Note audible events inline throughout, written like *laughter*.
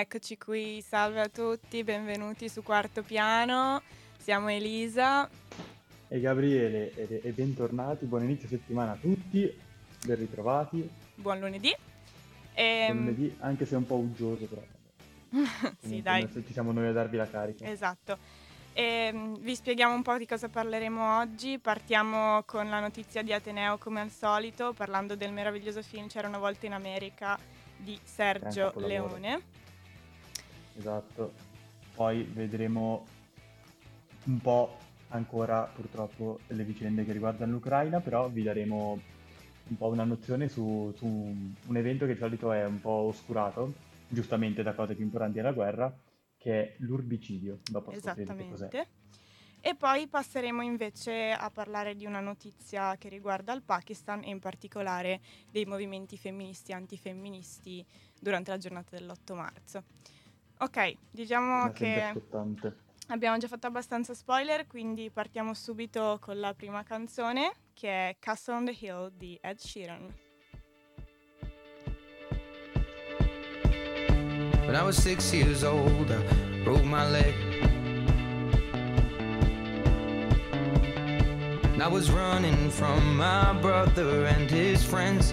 Eccoci qui, salve a tutti, benvenuti su Quarto Piano. Siamo Elisa e Gabriele e, bentornati, buon inizio settimana a tutti, ben ritrovati. Buon lunedì. E... Buon ehm, lunedì, anche se è un po' uggioso però. *laughs* sì, dai. Ci siamo noi a darvi la carica. Esatto. E, ehm, vi spieghiamo un po' di cosa parleremo oggi. Partiamo con la notizia di Ateneo come al solito, parlando del meraviglioso film C'era una volta in America di Sergio Leone. Esatto. Poi vedremo un po' ancora purtroppo le vicende che riguardano l'Ucraina, però vi daremo un po' una nozione su, su un evento che di solito è un po' oscurato, giustamente da cose più importanti della guerra, che è l'urbicidio. Dopo Esattamente. E poi passeremo invece a parlare di una notizia che riguarda il Pakistan e in particolare dei movimenti femministi e antifemministi durante la giornata dell'8 marzo. Ok, diciamo che abbiamo già fatto abbastanza spoiler, quindi partiamo subito con la prima canzone che è Castle on the Hill di Ed Sheeran. When I was six years old, I broke my leg. And I was running from my brother and his friends.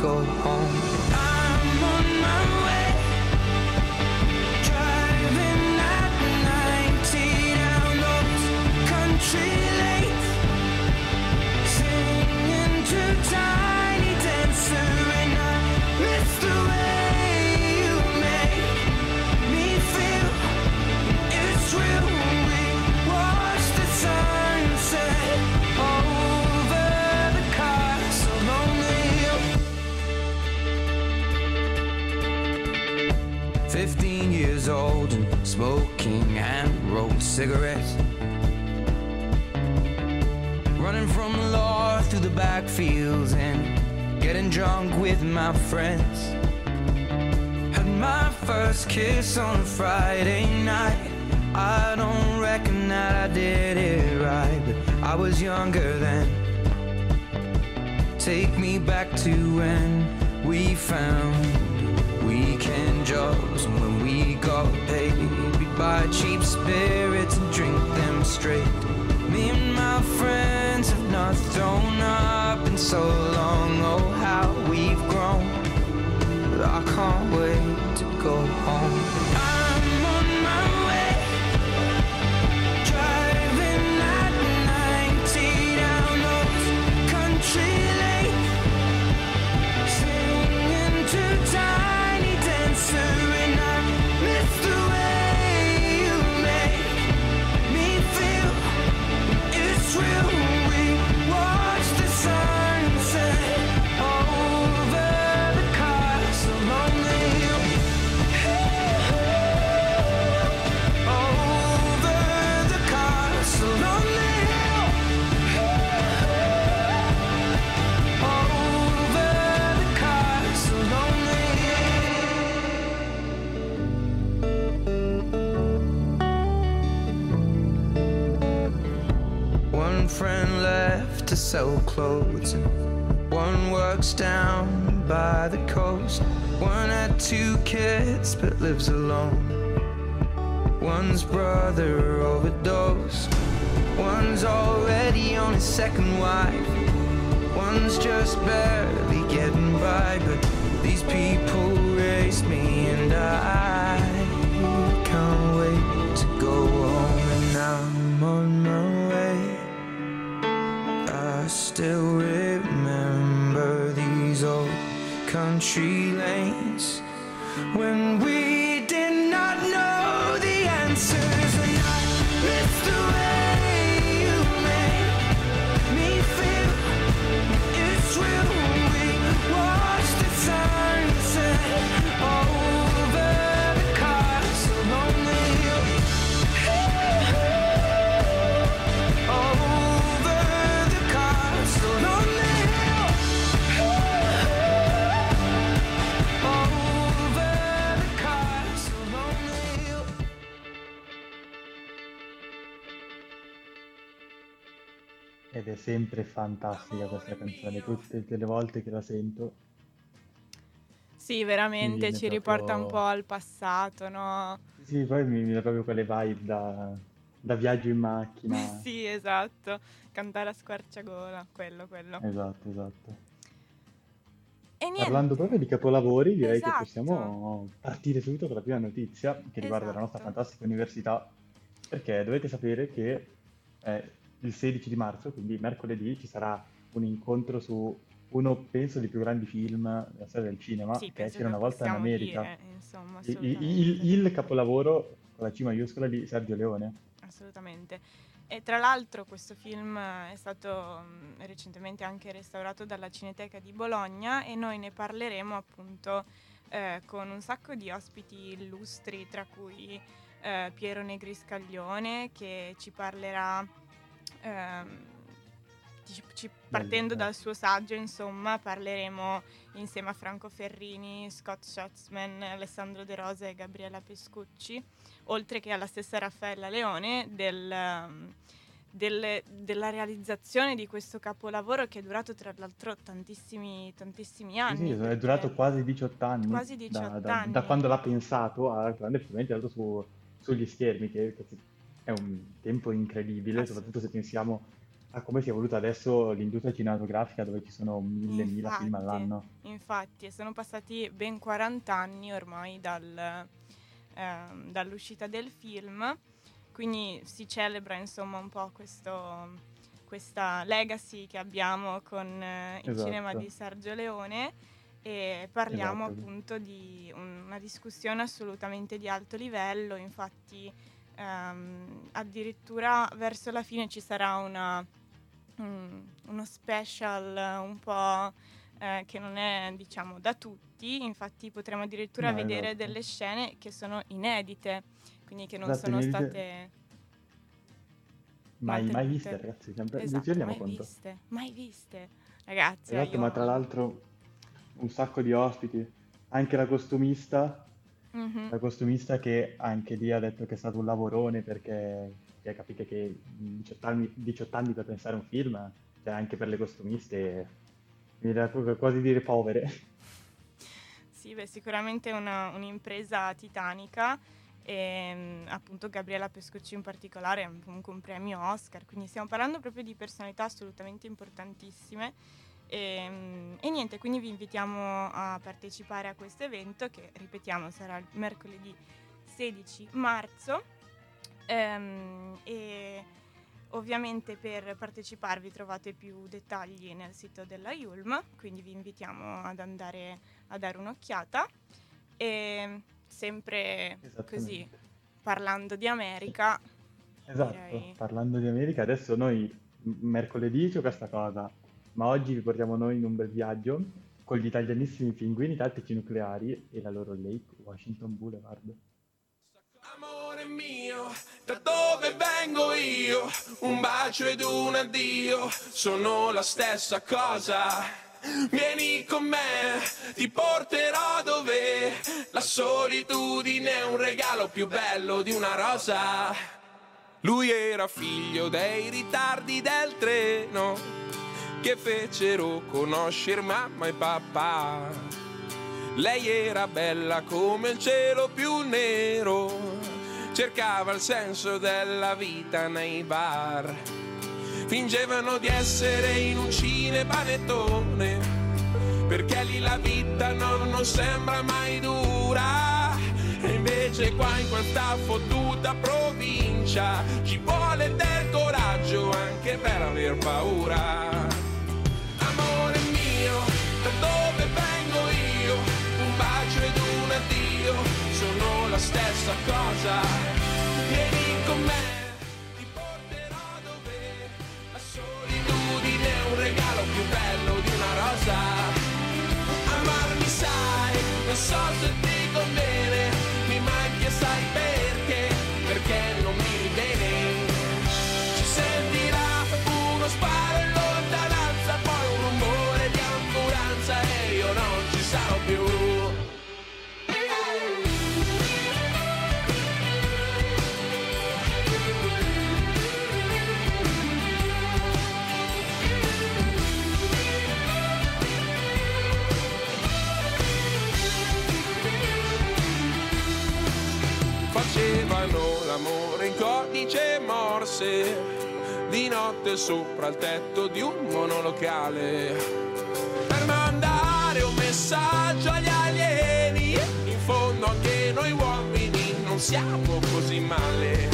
go home cigarettes. Running from the law through the backfields and getting drunk with my friends. Had my first kiss on a Friday night. I don't reckon that I did it right, but I was younger then. Take me back to when we found weekend jobs and when we got paid buy cheap spirits drink them straight. Me and my friends have not thrown up in so long. Oh, how we've grown. But I can't wait to go home. Sell clothes. And one works down by the coast. One had two kids but lives alone. One's brother overdosed. One's already on his second wife. One's just barely getting by. But these people raised me and I still remember these old country lanes when we sempre fantastica questa canzone, tutte le volte che la sento. Sì, veramente ci riporta un po' al passato, no? Sì, poi mi mi dà proprio quelle vibe da, da viaggio in macchina. *laughs* Sì, esatto, cantare a squarciagola, quello, quello. Esatto, esatto. Parlando proprio di capolavori, direi che esatto, possiamo partire subito con la prima notizia che riguarda la nostra esatto. fantastica università, perché dovete sapere che eh, il 16 di marzo, quindi mercoledì, ci sarà un incontro su uno, penso, dei più grandi film della storia del cinema, Sì, che C'era una volta in America. dire, insomma, Il, il- il- capolavoro con la C maiuscola di Sergio Leone. Assolutamente. E tra l'altro questo film è stato recentemente anche restaurato dalla Cineteca di Bologna e noi ne parleremo appunto eh, con un sacco di ospiti illustri, tra cui eh, Piero Negri Scaglione che ci parlerà, ehm, ci- ci- partendo dal suo saggio, insomma, parleremo insieme a Franco Ferrini, Scott Schatzman, Alessandro De Rosa e Gabriella Pescucci oltre che alla stessa Raffaella Leone, del, um, del- della realizzazione di questo capolavoro che è durato tra l'altro tantissimi, tantissimi Sì, anni. sì, è perché- durato quasi 18 anni, Quasi da, 18 da- anni. da quando l'ha pensato a quando è andato su- sugli schermi, che, che è un tempo incredibile, Ass- soprattutto se pensiamo a come si è evoluta adesso l'industria cinematografica dove ci sono mille, mila film Infatti, all'anno. Infatti, sono passati ben 40 anni ormai dal, ehm, dall'uscita del film, quindi si celebra insomma un po' questo, questa legacy che abbiamo con eh, il cinema Esatto. di Sergio Leone e parliamo Esatto. appunto di un- una discussione assolutamente di alto livello, infatti ehm, addirittura verso la fine ci sarà una, un- uno special un po' eh, che non è diciamo da tutti, infatti potremo addirittura No, vedere esatto. delle scene che sono inedite, quindi che non Esatto, sono inedite. state Mai, mai viste, ragazzi, sempre, Esatto, mai conto. viste, mai viste. Ragazzi, Esatto, io... ma tra l'altro un sacco di ospiti, anche la costumista, Mhm. la costumista che anche lì ha detto che è stato un lavorone perché cioè, capite che 18 anni, 18 anni per pensare a un film, cioè anche per le costumiste, mi proprio quasi dire povere. Sì, beh, sicuramente una- un'impresa titanica e mm, appunto Gabriela Pescocci in particolare è comunque un premio Oscar, quindi stiamo parlando proprio di personalità assolutamente importantissime e, mm, e niente, quindi vi invitiamo a partecipare a questo evento che ripetiamo sarà il mercoledì 16 marzo. Ehm, e ovviamente per parteciparvi trovate più dettagli nel sito della Yulm, quindi vi invitiamo ad andare a dare un'occhiata. E sempre così parlando di America Esatto, direi parlando di America, adesso noi mercoledì c'è questa cosa, ma oggi vi portiamo noi in un bel viaggio con gli italianissimi pinguini tattici nucleari e la loro Lake Washington Boulevard. Amore mio, da dove vengo io? Un bacio ed un addio sono la stessa cosa. Vieni con me, ti porterò dove la solitudine è un regalo più bello di una rosa. Lui era figlio dei ritardi del treno che fecero conoscere mamma e papà. Lei era bella come il cielo più nero, cercava il senso della vita nei bar. Fingevano di essere in un cinepanettone, perché lì la vita non, non sembra mai dura. E invece qua in questa fottuta provincia ci vuole del coraggio anche per aver paura. Stessa morse, di notte sopra il tetto di un monolocale. Per mandare un messaggio agli alieni, in fondo anche noi uomini non siamo così male.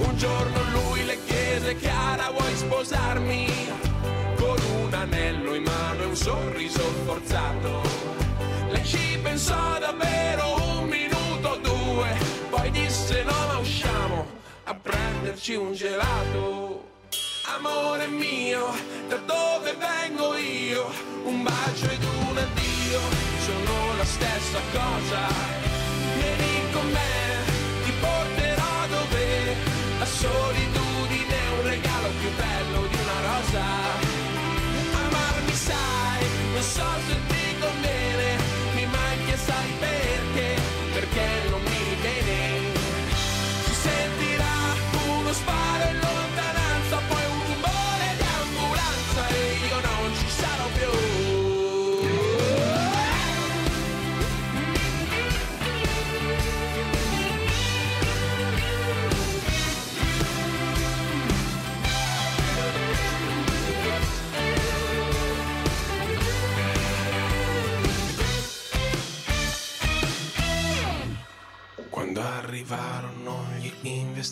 Un giorno lui le chiese cara vuoi sposarmi? Con un anello in mano e un sorriso forzato. Lei ci pensò davvero un minuto o due, poi disse no ma usciamo prenderci un gelato. Amore mio, da dove vengo io? Un bacio ed un addio sono la stessa cosa.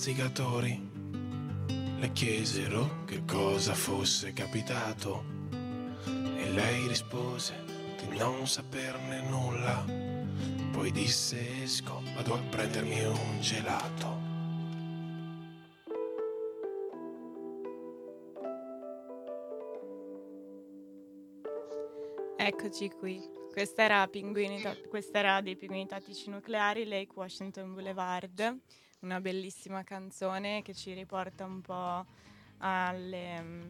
Investigatori, le chiesero che cosa fosse capitato e lei rispose di non saperne nulla. Poi disse esco, vado a prendermi un gelato. Eccoci qui. Questa era, Pinguini questa era dei Pinguini Tattici Nucleari, Lake Washington Boulevard, una bellissima canzone che ci riporta un po' alle, mm,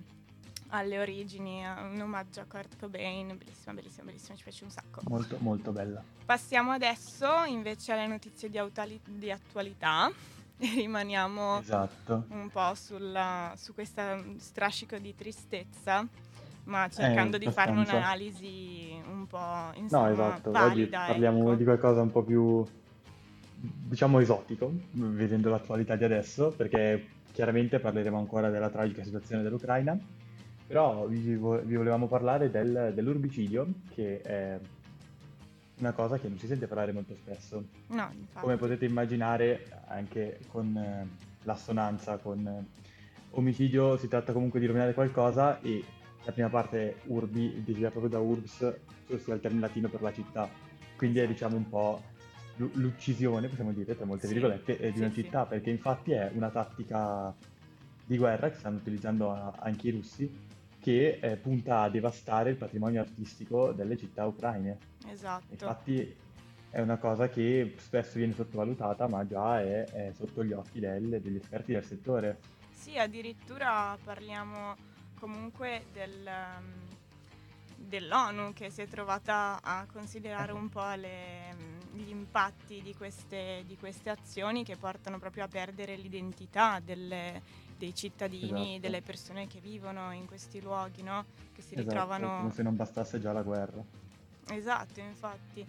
alle origini, un omaggio a Kurt Cobain, bellissima, bellissima, bellissima, ci piace un sacco. Molto, molto bella. Passiamo adesso invece alle notizie di, autali- di attualità *laughs* e rimaniamo Esatto. un po' sulla, su questo strascico di tristezza, ma cercando di fare un'analisi un po' insomma, No, esatto. Oggi valida. parliamo ecco. di qualcosa un po' più, diciamo, esotico, vedendo l'attualità di adesso, perché chiaramente parleremo ancora della tragica situazione dell'Ucraina, però vi, vo- vi volevamo parlare del- dell'urbicidio, che è una cosa che non si sente parlare molto spesso. No. Come potete immaginare, anche con eh, l'assonanza con eh, omicidio si tratta comunque di rovinare qualcosa e la prima parte urbi deriva proprio da urbs, ossia il termine latino per la città. Quindi è diciamo un po' l'u- l'uccisione, possiamo dire, tra molte Sì, virgolette, eh, di sì, una sì. città, perché infatti è una tattica di guerra che stanno utilizzando anche i russi, che eh, punta a devastare il patrimonio artistico delle città ucraine. Esatto. Infatti è una cosa che spesso viene sottovalutata, ma già è, è sotto gli occhi del- degli esperti del settore. Sì, addirittura parliamo comunque del, um, dell'ONU che si è trovata a considerare un po' le, um, gli impatti di queste, di queste azioni che portano proprio a perdere l'identità delle- dei cittadini, Esatto. delle persone che vivono in questi luoghi, no? Che si Esatto, ritrovano... come se non bastasse già la guerra. Esatto, infatti.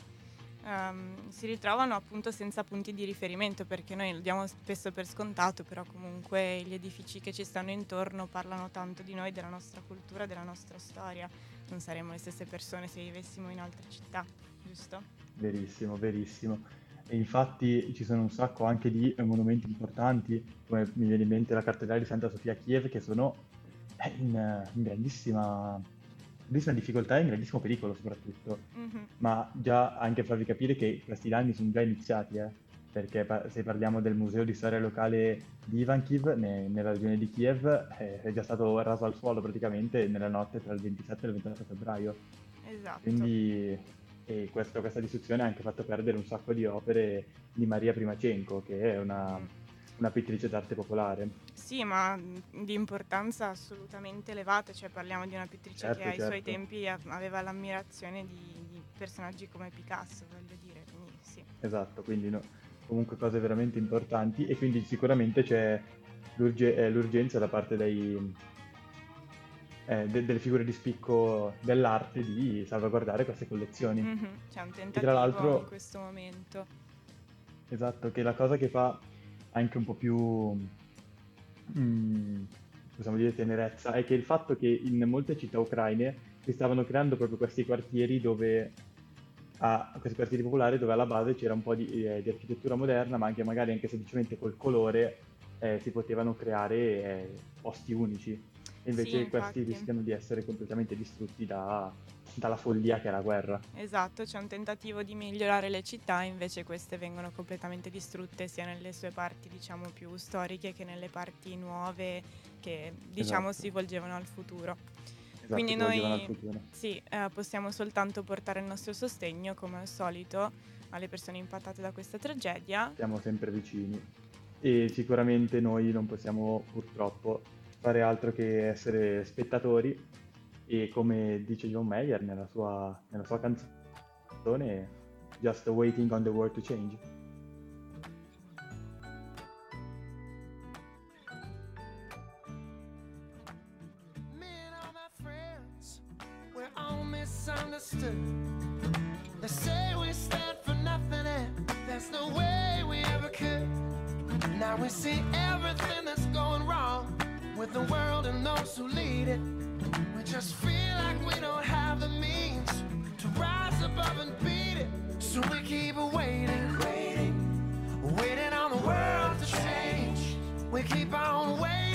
Ehm, si ritrovano appunto senza punti di riferimento perché noi lo diamo spesso per scontato, però comunque gli edifici che ci stanno intorno parlano tanto di noi, della nostra cultura, della nostra storia. Non saremmo le stesse persone se vivessimo in altre città, giusto? Verissimo, verissimo. E infatti ci sono un sacco anche di eh, monumenti importanti, come mi viene in mente la cattedrale di Santa Sofia a Kiev, che sono eh, in, eh, in grandissima, grandissima difficoltà e in grandissimo pericolo soprattutto. Mhm. Ma già anche farvi capire che questi danni sono già iniziati, eh, perché pa- se parliamo del museo di storia locale di Ivankiv, ne- nella regione di Kiev, eh, è già stato raso al suolo praticamente nella notte tra il 27 e il 28 febbraio. Esatto. Quindi questo- questa distruzione ha anche fatto perdere un sacco di opere di Maria Primachenko, che è una, Mm. Una pittrice d'arte popolare. Sì, ma di importanza assolutamente elevata, cioè parliamo di una pittrice Certo, che ai suoi certo. tempi a- aveva l'ammirazione di, di personaggi come Picasso, voglio dire, quindi sì. Esatto, quindi no, comunque cose veramente importanti e quindi sicuramente c'è l'urge- eh, l'urgenza da parte dei, eh, de- delle figure di spicco dell'arte di salvaguardare queste collezioni. Mhm, C'è un tra tentativo l'altro- in questo momento. Esatto, che la cosa che fa anche un po' più, mm, possiamo dire, tenerezza, è che il fatto che in molte città ucraine si stavano creando proprio questi quartieri dove a questi quartieri popolari dove alla base c'era un po' di, eh, di architettura moderna, ma anche magari anche semplicemente col colore eh, si potevano creare eh, posti unici. Invece Sì, questi rischiano di essere completamente distrutti da- dalla follia che è la guerra. Esatto, c'è un tentativo di migliorare le città, invece queste vengono completamente distrutte sia nelle sue parti, diciamo, più storiche che nelle parti nuove che, diciamo, Esatto. si volgevano al futuro. Esatto, Quindi noi-. Sì, eh, possiamo soltanto portare il nostro sostegno, come al solito, alle persone impattate da questa tragedia. Siamo sempre vicini. E sicuramente noi non possiamo purtroppo fare altro che essere spettatori. E come dice John Mayer nella sua, nella sua canzone Just waiting on the world to change. Now we see everything that's going wrong with the world and those who lead it. We just feel like we don't have the means to rise above and beat it. So we keep waiting, waiting, waiting on the world to change. We keep on waiting, waiting,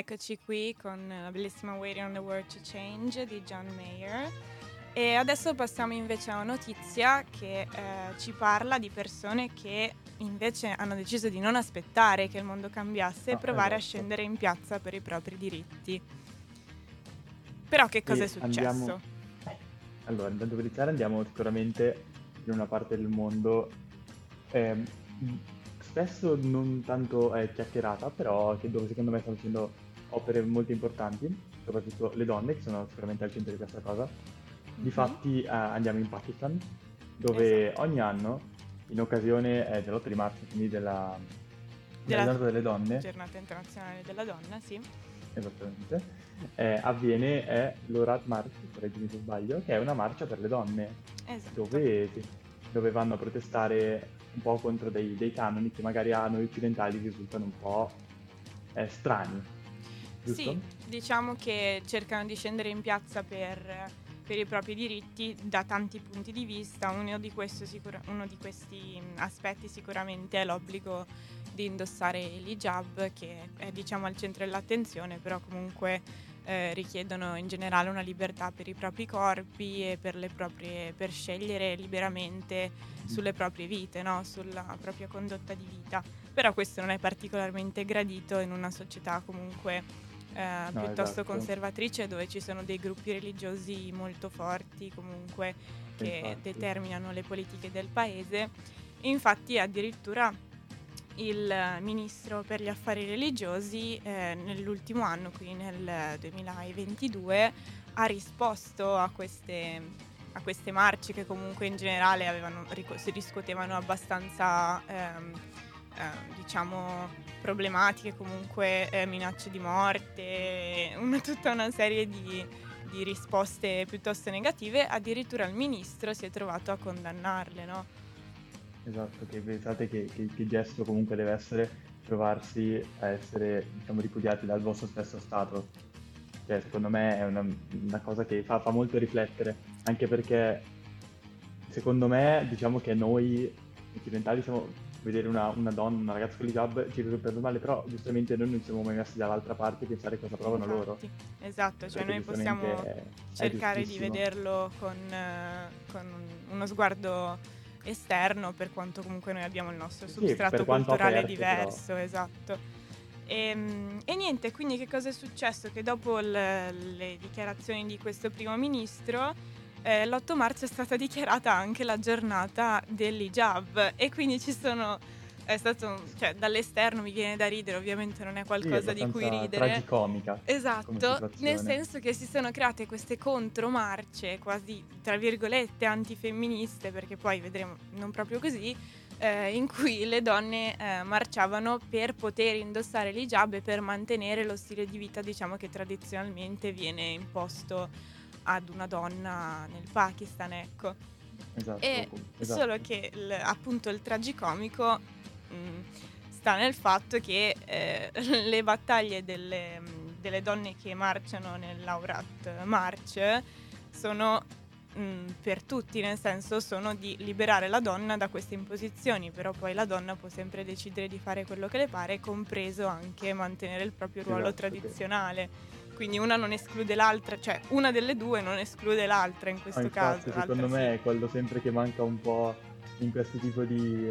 Eccoci qui con la bellissima Waiting on the World to Change di John Mayer. E adesso passiamo invece a una notizia che eh, ci parla di persone che invece hanno deciso di non aspettare che il mondo cambiasse e Ah, provare a esatto. scendere in piazza per i propri diritti. Però che cosa E è successo? andiamo- eh, Allora, intanto per iniziare andiamo sicuramente in una parte del mondo ehm, spesso non tanto eh, chiacchierata, però che dove secondo me stanno facendo opere molto importanti, soprattutto le donne che sono sicuramente al centro di questa cosa. Mhm. Difatti eh, andiamo in Pakistan, dove Esatto. ogni anno, in occasione eh, dell'8 di marzo, quindi della, della Della giornata delle donne, Giornata internazionale della donna, sì. esattamente, eh, avviene è l'Orat March, correggimi se sbaglio, che è una marcia per le donne, Esatto. dove, dove vanno a protestare un po' contro dei, dei canoni che magari a noi occidentali risultano un po' eh, strani, giusto? Sì, diciamo che cercano di scendere in piazza per, per i propri diritti da tanti punti di vista. Uno di, sicura- uno di questi mh, aspetti sicuramente è l'obbligo di indossare l'hijab, che è diciamo al centro dell'attenzione, però comunque eh, richiedono in generale una libertà per i propri corpi e per, proprie, per scegliere liberamente sulle proprie vite, no? sulla propria condotta di vita. Però questo non è particolarmente gradito in una società comunque eh, no, piuttosto esatto. conservatrice dove ci sono dei gruppi religiosi molto forti comunque che Infatti. determinano le politiche del paese. Infatti addirittura il ministro per gli affari religiosi eh, nell'ultimo anno, quindi nel 2022, ha risposto a queste, a queste marce che comunque in generale avevano, si riscuotevano abbastanza ehm, eh, diciamo problematiche, comunque eh, minacce di morte, una, tutta una serie di, di risposte piuttosto negative, addirittura il ministro si è trovato a condannarle, no? Esatto, che pensate che, che, che, gesto comunque deve essere trovarsi a essere diciamo, ripudiati dal vostro stesso Stato. Cioè, secondo me è una, una cosa che fa, fa, molto riflettere, anche perché secondo me diciamo che noi occidentali siamo vedere una, una, donna, una ragazza con l'hijab ci per male, però giustamente noi non siamo mai messi dall'altra parte a pensare cosa provano Infatti, loro. Esatto, cioè noi possiamo è, cercare di vederlo con, uh, con uno sguardo esterno per quanto comunque noi abbiamo il nostro sì, substrato culturale aperto, diverso, però. esatto. E, ehm, e, niente, quindi che cosa è successo? Che dopo le, le dichiarazioni di questo primo ministro, eh, l'8 marzo è stata *laughs* dichiarata anche la giornata dell'hijab e quindi ci sono è stato, cioè, dall'esterno mi viene da ridere, ovviamente non è qualcosa sì, di cui ridere. tragicomica. Esatto, nel senso che si sono create queste contromarce quasi, tra virgolette, antifemministe, perché poi vedremo non proprio così, eh, in cui le donne eh, marciavano per poter indossare l'hijab e per mantenere lo stile di vita, diciamo, che tradizionalmente viene imposto ad una donna nel Pakistan, ecco. Esatto, e esatto. solo che il, appunto il tragicomico Mm, sta nel fatto che eh, *laughs* le battaglie delle, delle, donne che marciano nell'Aurat March sono mh, mm, per tutti, nel senso sono di liberare la donna da queste imposizioni, però poi la donna può sempre decidere di fare quello che le pare, compreso anche mantenere il proprio ruolo esatto, tradizionale. Sì. Quindi una non esclude l'altra, cioè una delle due non esclude l'altra in questo ah, infatti, caso. Secondo me sì. è quello sempre che manca un po' in questo tipo di,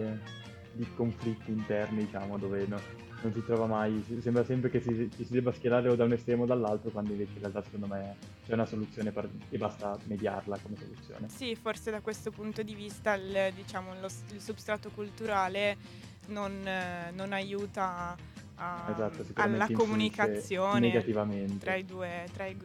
di conflitti interni, diciamo, dove no, non si trova mai, sembra sempre che si, ci si debba schierare o da un estremo o dall'altro, quando invece in realtà secondo me c'è una soluzione per, e basta mediarla come soluzione. Sì, forse da questo punto di vista il, diciamo, lo, il substrato culturale non, non aiuta a, esatto, alla comunicazione tra i, due, tra, i,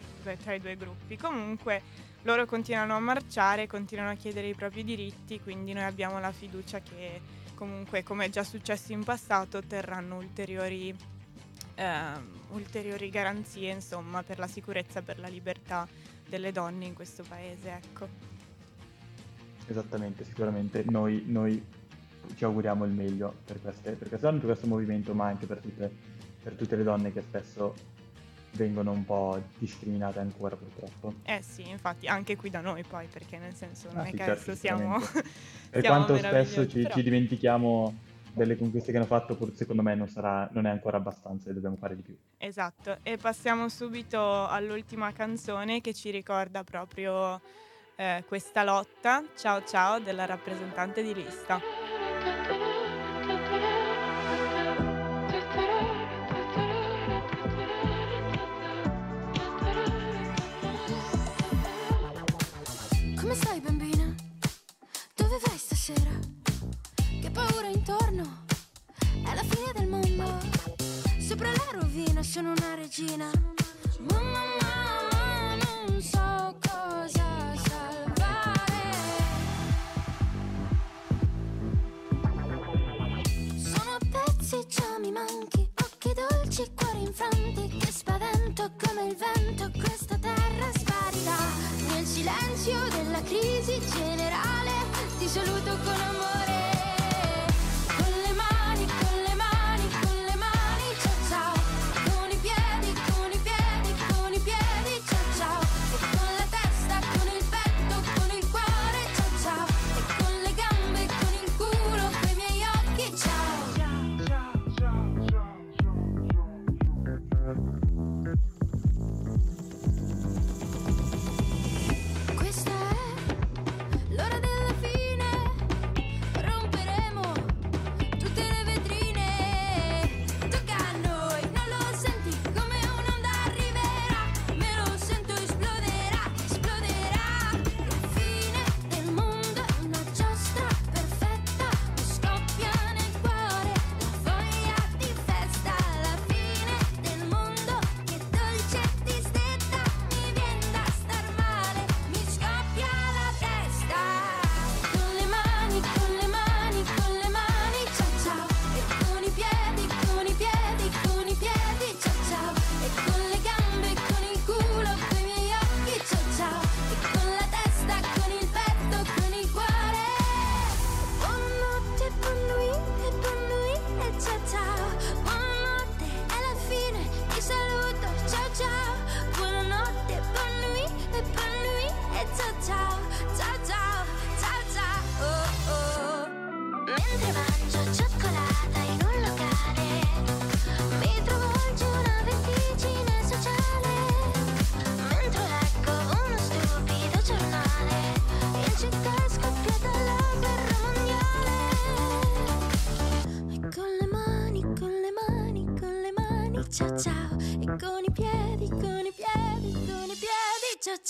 tra i due gruppi. Comunque loro continuano a marciare, continuano a chiedere i propri diritti, quindi noi abbiamo la fiducia che comunque come è già successo in passato otterranno ulteriori, eh, ulteriori garanzie insomma, per la sicurezza e per la libertà delle donne in questo paese. Ecco. Esattamente, sicuramente noi, noi ci auguriamo il meglio per queste, per queste donne, per questo movimento, ma anche per tutte, per tutte le donne che spesso vengono un po' discriminate ancora purtroppo. Eh sì, infatti, anche qui da noi poi, perché nel senso non ah, è sì, che certo, adesso siamo... *laughs* per quanto spesso ci, però... ci, dimentichiamo delle conquiste che hanno fatto, pur secondo me non, sarà, non è ancora abbastanza e dobbiamo fare di più. Esatto, e passiamo subito all'ultima canzone che ci ricorda proprio eh, questa lotta, Ciao Ciao, della rappresentante di lista. Stasera? Che paura intorno? È la fine del mondo. Sopra la rovina sono una regina. Mamma,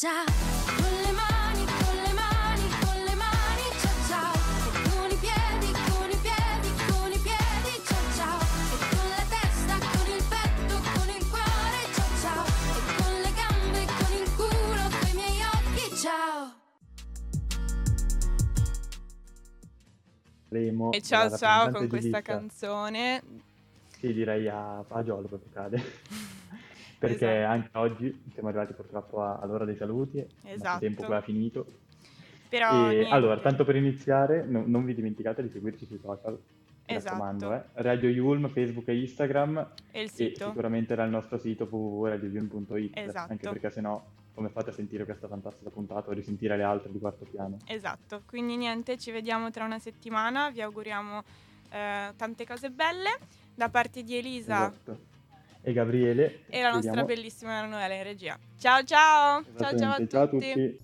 ciao ciao. Con le mani, con le mani, con le mani, ciao ciao. E con i piedi, con i piedi, con i piedi, ciao ciao. E con la testa, con il petto, con il cuore, ciao ciao. E con le gambe, con il culo, con i miei occhi, ciao. Remo, E ciao ciao con questa canzone. Sì, direi a fagiolo proprio cade. *laughs* Perché Esatto. anche oggi siamo arrivati purtroppo all'ora dei saluti, il Esatto. tempo qua è finito. Però E, allora, tanto per iniziare, no- non vi dimenticate di seguirci sui social, mi Esatto. raccomando, eh. Radio Yulm, Facebook e Instagram E il e sito. sicuramente dal nostro sito www.radioyulm.it, Esatto. anche perché sennò come fate a sentire questa fantastica puntata o risentire le altre di quarto piano? Esatto, quindi niente, ci vediamo tra una settimana, vi auguriamo eh, tante cose belle da parte di Elisa Esatto. E Gabriele, e la nostra vediamo- bellissima Emanuele in regia. Ciao ciao! Ciao ciao a Esattamente. Ciao a tutti! tutti.